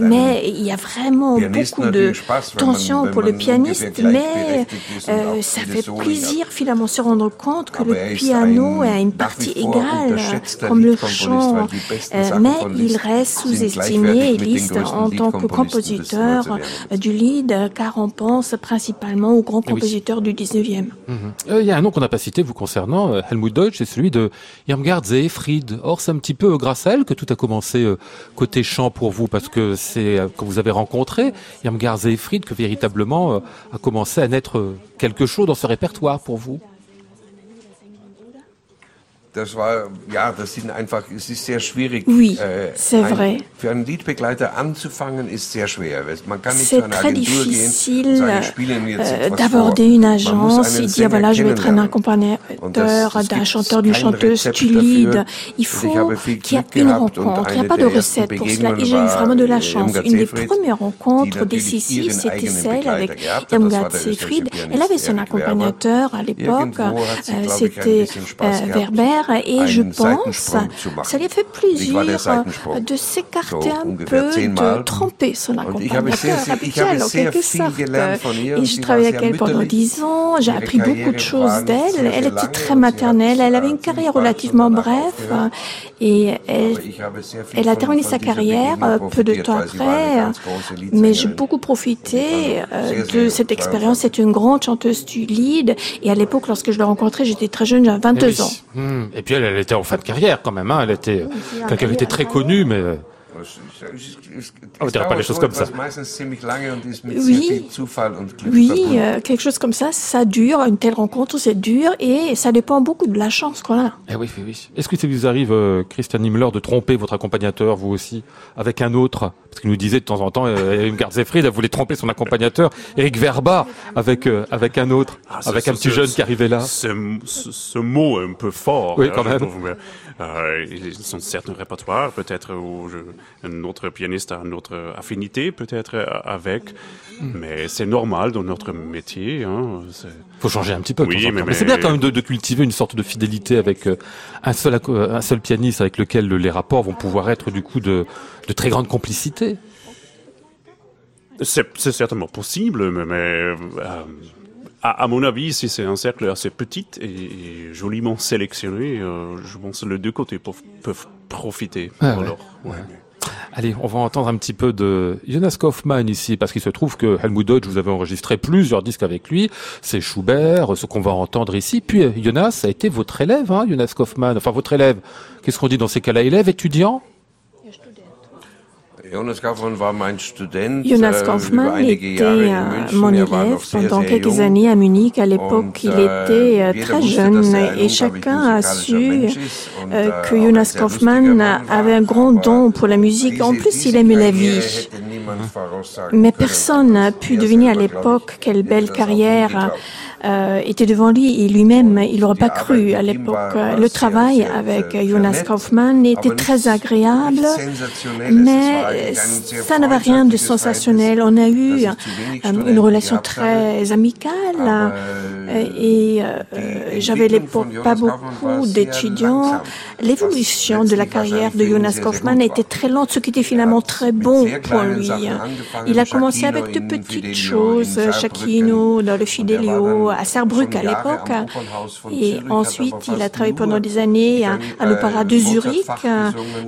mais il y a vraiment beaucoup de tension pour le pianiste, mais ça fait plaisir finalement se rendre compte que le piano a une partie égale comme le chant, mais il reste sous-estimé. Liszt en tant que compositeur du lead, car on pense principalement aux grands compositeurs du 19e. Mhm. Euh, il y a un nom qu'on n'a pas cité vous concernant, euh, Helmut Deutsch, c'est celui de Irmgard Zefried. Or, c'est un petit peu grâce à elle que tout a commencé euh, côté chant pour vous, parce que c'est quand vous avez rencontré Irmgard Zefried que véritablement a commencé à naître quelque chose dans ce répertoire pour vous. Das war, ja, das sind einfach, es ist sehr schwierig. Oui, c'est vrai. Für einen Liedbegleiter anzufangen ist sehr schwer. Man kann nicht zu einer Agentur gehen und sagen, spielen jetzt äh, d'aborder une agence et dire voilà, je vais être un accompagnateur d'un chanteur, d'une chanteuse, tu lead. Il faut qu'il y ait une rencontre. Il n'y a pas de recette pour cela. Et j'ai eu vraiment de la chance. Une des premières rencontres décisives, c'était celle avec Irmgard Seyfried. Elle avait son accompagnateur à l'époque. Euh, c'était euh, Et je pense ça lui a fait plaisir de s'écarter un peu, de tromper son accompagnateur habituel en quelque sorte. Et je travaillé avec elle pendant dix ans, j'ai appris beaucoup de choses d'elle. Elle était très maternelle, elle avait une carrière relativement brève et elle, elle a terminé sa carrière peu de temps après, mais j'ai beaucoup profité euh, de cette expérience. C'est une grande chanteuse du lead. Et à l'époque, lorsque je l'ai rencontrée, j'étais très jeune, j'avais 22 ans. Et puis elle, elle était en fin de carrière quand même. Hein. Elle était quelqu'un qui était très connu, mais euh, on ne dirait pas les choses comme ça. Oui, oui euh, quelque chose comme ça, ça dure, une telle rencontre, c'est dur et ça dépend beaucoup de la chance qu'on a. Eh oui, oui, Est-ce que ça vous arrive, euh, Christian Himmler, de tromper votre accompagnateur, vous aussi, avec un autre? Parce qu'il nous disait de temps en temps, euh, une garde elle voulait tromper son accompagnateur, Eric Verba, avec, euh, avec un autre, ah, avec un petit jeune qui arrivait là. Ce, mot un peu fort. Oui, quand même. Euh, ils ont certains répertoires, peut-être où un autre pianiste a une autre affinité, peut-être avec, hmm. mais c'est normal dans notre métier. Hein, faut changer un petit peu. Oui, mais, c'est bien quand même de, cultiver une sorte de fidélité avec euh, un seul un seul pianiste avec lequel les rapports vont pouvoir être du coup de, de très grande complicité. C'est certainement possible, mais, mais euh, à, mon avis, si c'est un cercle assez petit et, joliment sélectionné, euh, je pense que les deux côtés peuvent, profiter. Ah Allez, on va entendre un petit peu de Jonas Kaufmann ici, parce qu'il se trouve que Helmut Deutsch, vous avez enregistré plusieurs disques avec lui. C'est Schubert, ce qu'on va entendre ici. Puis Jonas a été votre élève, hein, Jonas Kaufmann. Enfin, votre élève. Qu'est-ce qu'on dit dans ces cas-là? Élève, étudiant? Jonas Kaufmann äh, était mon élève pendant quelques années à Munich. À l'époque, il äh, était euh, très jeune et chacun a su euh, que äh, Jonas Kaufmann avait un grand don pour la musique. En plus, il aimait la vie. Mais personne n'a pu deviner à l'époque quelle belle carrière euh, était devant lui et lui-même, il n'aurait pas cru à l'époque. Le travail avec Jonas Kaufmann était très agréable, mais ça n'avait rien de sensationnel. On a eu une relation très amicale et euh, j'avais à pas beaucoup d'étudiants. L'évolution de la carrière de Jonas Kaufmann était très lente, ce qui était finalement très bon pour lui. Il a commencé avec de petites choses, Chacchino, dans le Fidelio, à Saarbrück à l'époque. Et ensuite, il a travaillé pendant des années à, l'Opéra de Zurich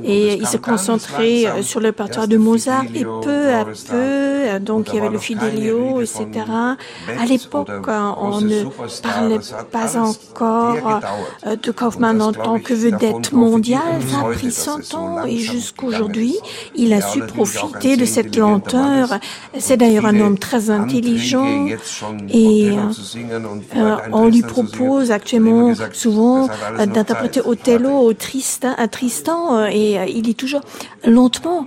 et il s'est concentré euh, sur le répertoire de Mozart et peu à peu, donc il y avait le Fidelio, etc. À l'époque, on ne parlait pas encore euh, de Kaufmann en tant que vedette mondiale. Ça a pris 100 ans et jusqu'aujourd'hui, il a su profiter de cette lenteur. C'est d'ailleurs un homme très intelligent et euh, Euh, on lui propose actuellement souvent d'interpréter Othello au Tristan, à Tristan et il dit toujours lentement,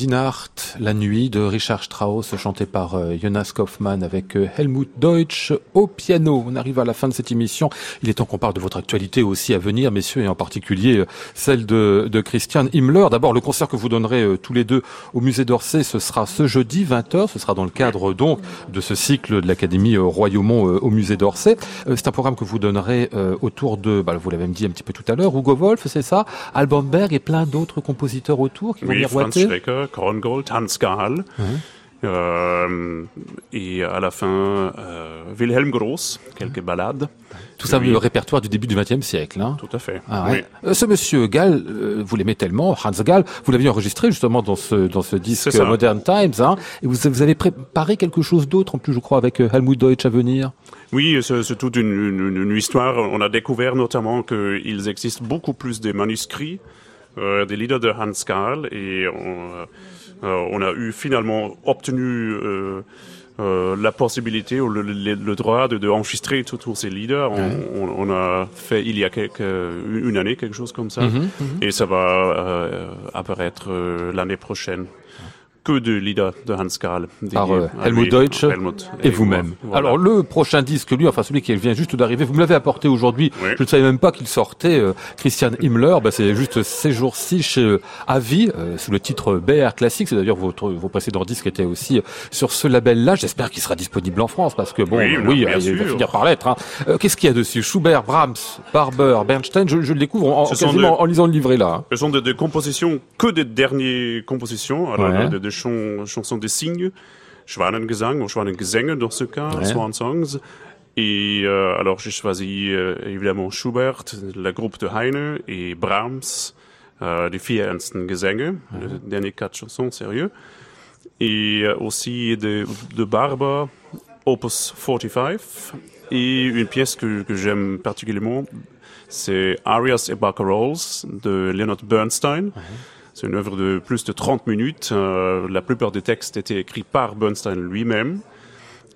Dinart, La nuit de Richard Strauss, chanté par euh, Jonas Kaufmann avec euh, Helmut Deutsch au piano. On arrive à la fin de cette émission. Il est temps qu'on parle de votre actualité aussi à venir, messieurs, et en particulier euh, celle de, de Christian Himmler. D'abord, le concert que vous donnerez tous les deux au musée d'Orsay, ce sera ce jeudi 20h. Ce sera dans le cadre donc de ce cycle de l'Académie Royaumont au musée d'Orsay. C'est un programme que vous donnerez autour de, bah, vous l'avez dit un petit peu tout à l'heure, Hugo Wolf, c'est ça, Alban Berg et plein d'autres compositeurs autour qui vont Franz Korngold, Hans Gall. Euh, et à la fin, euh, Wilhelm Gross, quelques ballades. Tout ça, le répertoire du début du XXe siècle. Hein. Tout à fait. Ah, oui. Euh, ce monsieur Gall, vous l'aimez tellement, Hans Gall, vous l'aviez enregistré justement dans ce dans ce disque Modern Times, hein, et vous, vous avez préparé quelque chose d'autre en plus, je crois, avec Helmut Deutsch à venir? Oui, c'est toute une, une, une, histoire. On a découvert notamment qu'il existe beaucoup plus de manuscrits euh, des leaders de Hans Karl et on, euh, on a eu finalement obtenu euh, euh, la possibilité ou le, le, le droit de, de, enregistrer tous ces leaders. On, on, on, a fait il y a quelques, une année quelque chose comme ça, mm -hmm, et ça va euh, apparaître l'année prochaine que de Lieder de Hans Karl. Par euh, Helmut Deutsch et, vous-même. Alors le prochain disque, lui, enfin celui qui vient juste d'arriver, vous me l'avez apporté aujourd'hui. Je ne savais même pas qu'il sortait. Euh, Christian Himmler, bah, c'est juste ces jours-ci chez euh, Avi, euh, sous le titre BR Classique. C'est d'ailleurs votre vos précédents disques étaient aussi euh, sur ce label-là. J'espère qu'il sera disponible en France parce que bon, oui, oui il va finir par l'être. Hein. Qu'est-ce qu'il y a dessus? Schubert, Brahms, Barber, Bernstein. Je, je le découvre en, quasiment en lisant le livret là. Hein. Ce sont des, compositions que des dernières compositions. Alors, de, de chanson des signes, Schwanengesang ou Schwanengesänge dans ce cas, ouais. Swan Songs. Et euh, alors j'ai choisi euh, évidemment Schubert, le groupe de Heine et Brahms. euh, des vier ernsten Gesänge, mhm. les derniers quatre chansons sérieux, et aussi de, de Barber, Opus 45, et une pièce que, que j'aime particulièrement, c'est Arias et Barcarolles de Leonard Bernstein. C'est une œuvre de plus de 30 minutes. Euh, la plupart des textes étaient écrits par Bernstein lui-même.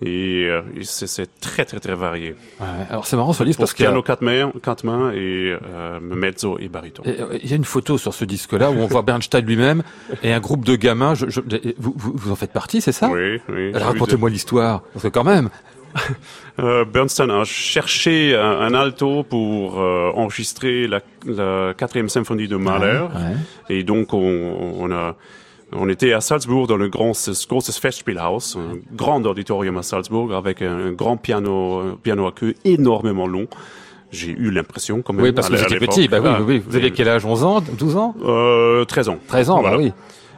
Et, euh, c'est très très très varié. Ouais, alors c'est marrant ce disque parce qu'il y a quatre mains, quatre mains et euh, mezzo et baryton. Il y a une photo sur ce disque-là où on voit Bernstein lui-même et un groupe de gamins. Je, je, vous, vous, en faites partie, c'est ça? Oui, oui. Racontez-moi l'histoire parce que quand même. Euh, Bernstein a cherché un, un alto pour euh, enregistrer la, la, quatrième symphonie de Mahler. Ouais, Et donc, on, on a on était à Salzbourg dans le grand, großes Festspielhaus, un grand auditorium à Salzbourg avec un, grand piano, piano à queue énormément long. J'ai eu l'impression quand même. Oui, parce que j'étais petit. Bah oui, ah, oui, Vous avez quel âge 11 ans 12 ans? Euh, 13 ans. 13 ans, bah oui.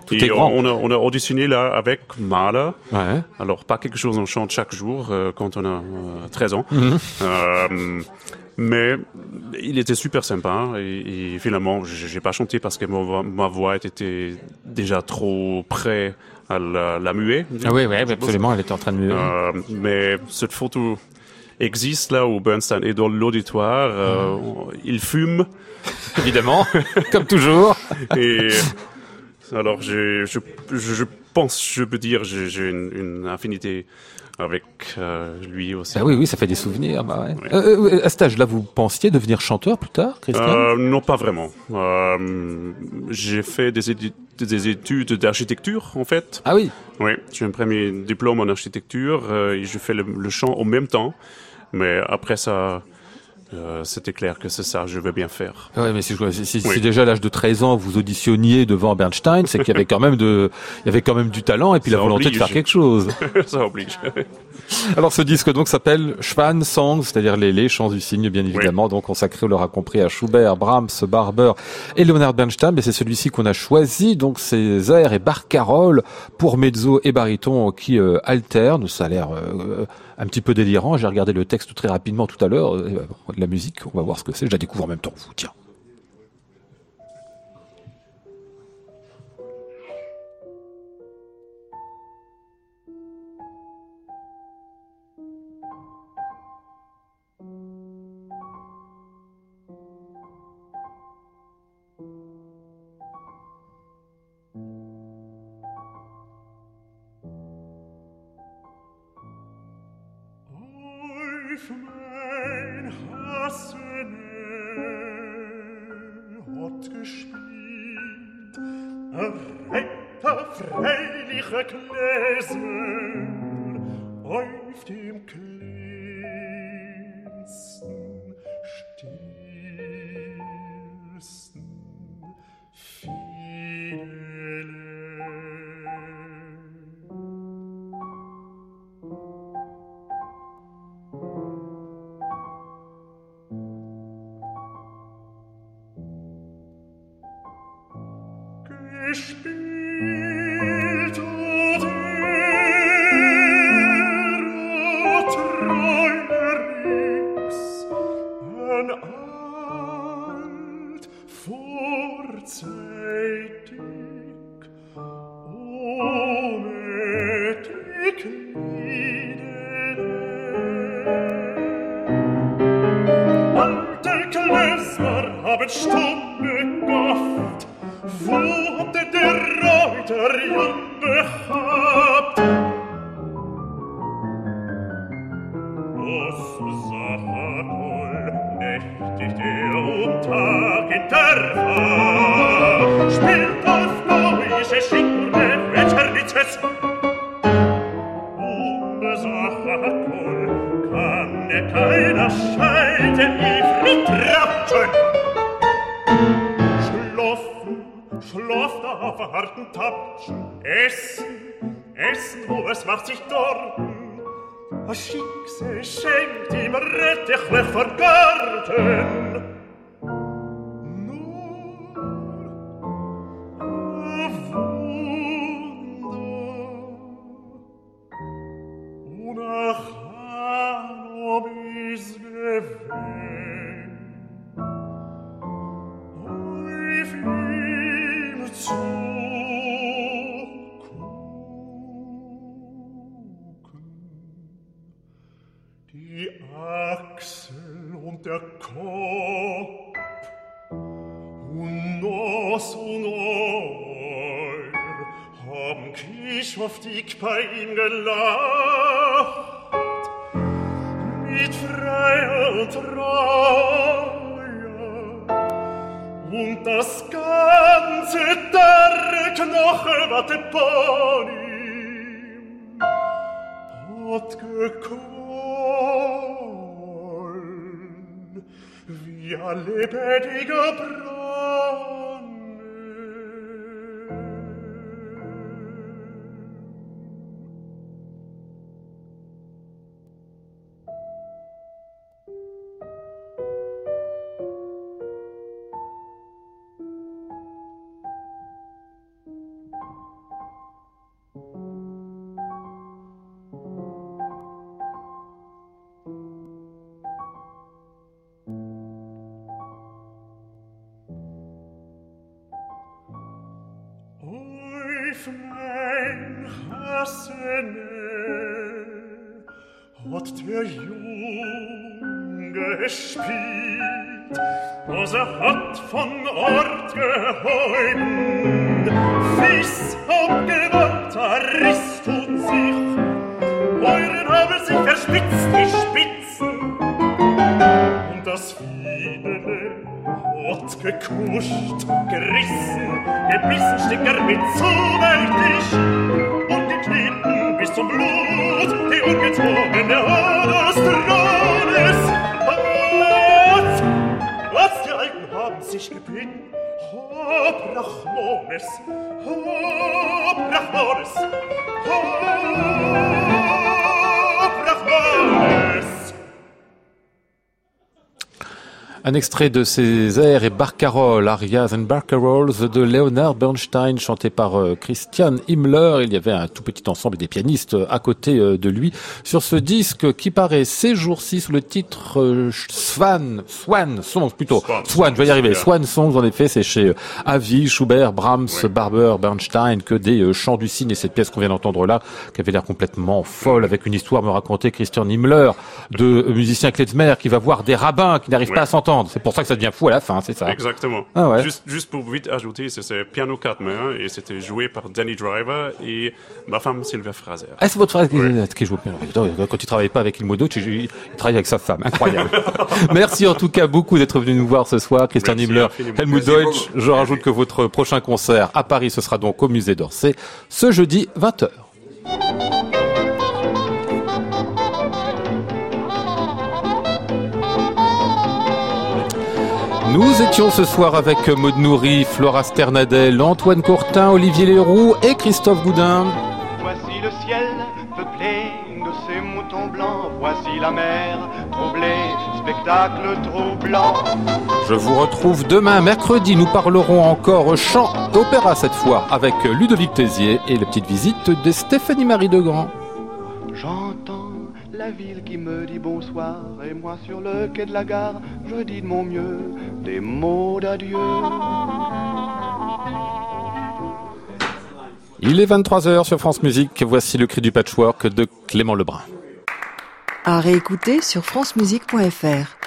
Tout est grand. On, a, on a auditionné là avec Mahler. Ouais. Alors, pas quelque chose qu'on chante chaque jour euh, quand on a euh, 13 ans. Mhm. euh, mais il était super sympa et, et finalement, j'ai pas chanté parce que ma, ma, voix était déjà trop près à la, la muer. Ah oui, oui, absolument, elle était en train de muer. Euh, mais cette photo existe là où Bernstein est dans l'auditoire. Euh, mmh. Il fume, évidemment, comme toujours. et alors, je, je, je pense, je peux dire, j'ai une, une affinité avec euh, lui aussi. Ah oui, oui, ça fait des souvenirs. Bah ouais. Oui. Euh, euh, à cet âge-là, vous pensiez devenir chanteur plus tard, Christian? Euh, Non, pas vraiment. J'ai fait des, études d'architecture, en fait. Ah oui? Oui, j'ai un premier diplôme en architecture et je fais le, le chant en même temps. Mais après ça, euh, c'était clair que c'est ça, je veux bien faire. Ouais, mais si, si, si, oui. si déjà à l'âge de 13 ans vous auditionniez devant Bernstein, c'est qu'il y avait quand même de, il y avait quand même du talent et puis ça la volonté oblige. de faire quelque chose. ça oblige. Alors ce disque donc s'appelle Schwan Songs, c'est-à-dire les, les chants du cygne bien évidemment, oui. donc consacré, on l'aura compris, à Schubert, Brahms, Barber et Leonard Bernstein. Mais c'est celui-ci qu'on a choisi, donc c'est airs et barcaroles pour mezzo et baryton qui euh, alternent. Ça a l'air euh, un petit peu délirant. J'ai regardé le texte très rapidement tout à l'heure. Euh, la musique, on va voir ce que c'est. Je la découvre en même temps vous. Tiens. Gassene hat gespielt, erweckte freiliche Gläser auf dem Klee. macht sich Dorn. Was Schicksal se schenkt ihm rettig vergarten, ecco un nos un ohr kischhaftig bei ihm gelacht. Mit freier Treue. Und das ganze der Knochen war der Pony hat gekommen wie ein Un extrait de ces airs et barcarolles, arias and barcaroles de Leonard Bernstein, chanté par euh, Christian Himmler. Il y avait un tout petit ensemble des pianistes euh, à côté euh, de lui sur ce disque qui paraît ces jours-ci sous le titre Swan, Swan Songs plutôt. Swan, je vais y arriver. Swan Songs, en effet, c'est chez Avi, Schubert, Brahms, Barber, Bernstein, que des chants du cygne et cette pièce qu'on vient d'entendre là, qui avait l'air complètement folle avec une histoire me racontait Christian Himmler de musicien klezmer qui va voir des rabbins qui n'arrivent pas à s'entendre c'est pour ça que ça devient fou à la fin, c'est ça Exactement. Ah ouais. juste, juste pour vite ajouter, c'est piano 4 mains et c'était joué par Danny Driver et ma femme Sylvia Fraser. Ah, c'est votre frère qui, joue au piano. Quand il travaille pas avec Ilmodo, il travaille avec sa femme. Incroyable. Merci en tout cas beaucoup d'être venu nous voir ce soir, Christian Nibbler, Helmut Deutsch. Je rajoute que votre prochain concert à Paris, ce sera donc au musée d'Orsay ce jeudi 20h. Nous étions ce soir avec Maud Nourri, Flora Sternadel, Antoine Courtin, Olivier Leroux et Christophe Goudin. Voici le ciel peuplé de ces moutons blancs, voici la mer troublée, spectacle troublant. Je vous retrouve demain, mercredi, nous parlerons encore chant opéra cette fois avec Ludovic Tézier et la petite visite de Stéphanie Marie Degrand. La ville qui me dit bonsoir et moi sur le quai de la gare, je dis de mon mieux des mots d'adieu. Il est 23h sur France Musique, voici le cri du patchwork de Clément Lebrun. À réécouter sur francemusique.fr.